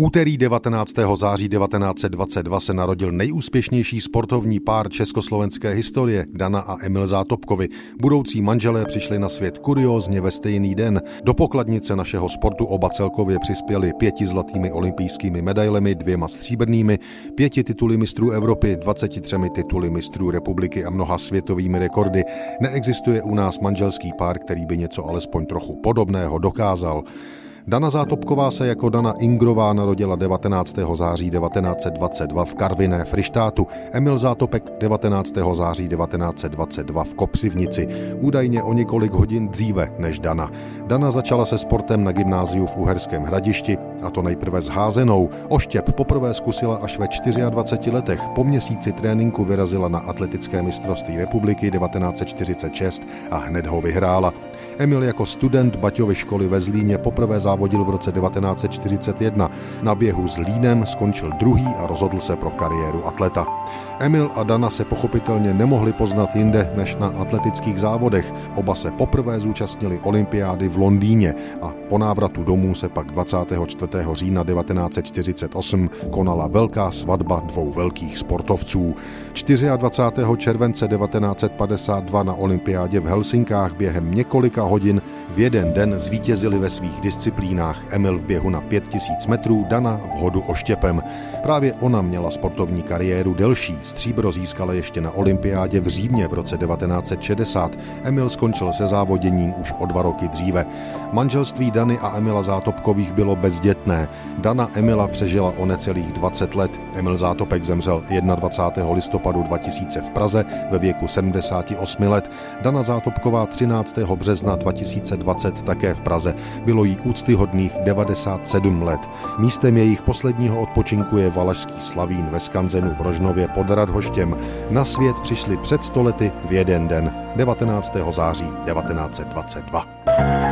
úterý 19. září 1922 se narodil nejúspěšnější sportovní pár československé historie, Dana a Emil Zátopkovi. Budoucí manželé přišli na svět kuriózně ve stejný den. Do pokladnice našeho sportu oba celkově přispěli pěti zlatými olympijskými medailemi, dvěma stříbrnými, pěti tituly mistrů Evropy, 23 tituly mistrů republiky a mnoha světovými rekordy. Neexistuje u nás manželský pár, který by něco alespoň trochu podobného dokázal. Dana Zátopková se jako Dana Ingrová narodila 19. září 1922 v Karviné Frištátu, Emil Zátopek 19. září 1922 v Kopřivnici, údajně o několik hodin dříve než Dana. Dana začala se sportem na gymnáziu v Uherském hradišti, a to nejprve s házenou. Oštěp poprvé zkusila až ve 24 letech. Po měsíci tréninku vyrazila na atletické mistrovství republiky 1946 a hned ho vyhrála. Emil jako student Baťovy školy ve Zlíně poprvé závodil v roce 1941. Na běhu s Línem skončil druhý a rozhodl se pro kariéru atleta. Emil a Dana se pochopitelně nemohli poznat jinde než na atletických závodech. Oba se poprvé zúčastnili olympiády v Londýně a po návratu domů se pak 24. října 1948 konala velká svatba dvou velkých sportovců. 24. července 1952 na olympiádě v Helsinkách během několika hodin v jeden den zvítězili ve svých disciplínách Emil v běhu na 5000 metrů, Dana v hodu oštěpem. Právě ona měla sportovní kariéru delší. Stříbro získala ještě na olympiádě v Římě v roce 1960. Emil skončil se závoděním už o dva roky dříve. Manželství Dany a Emila Zátopkových bylo bezdětné. Dana Emila přežila o necelých 20 let. Emil Zátopek zemřel 21. listopadu 2000 v Praze ve věku 78 let. Dana Zátopková 13. března 2020 také v Praze. Bylo jí úctyhodných 97 let. Místem jejich posledního odpočinku je Valašský Slavín ve Skanzenu v Rožnově pod Radhoštěm. Na svět přišli před stolety v jeden den, 19. září 1922.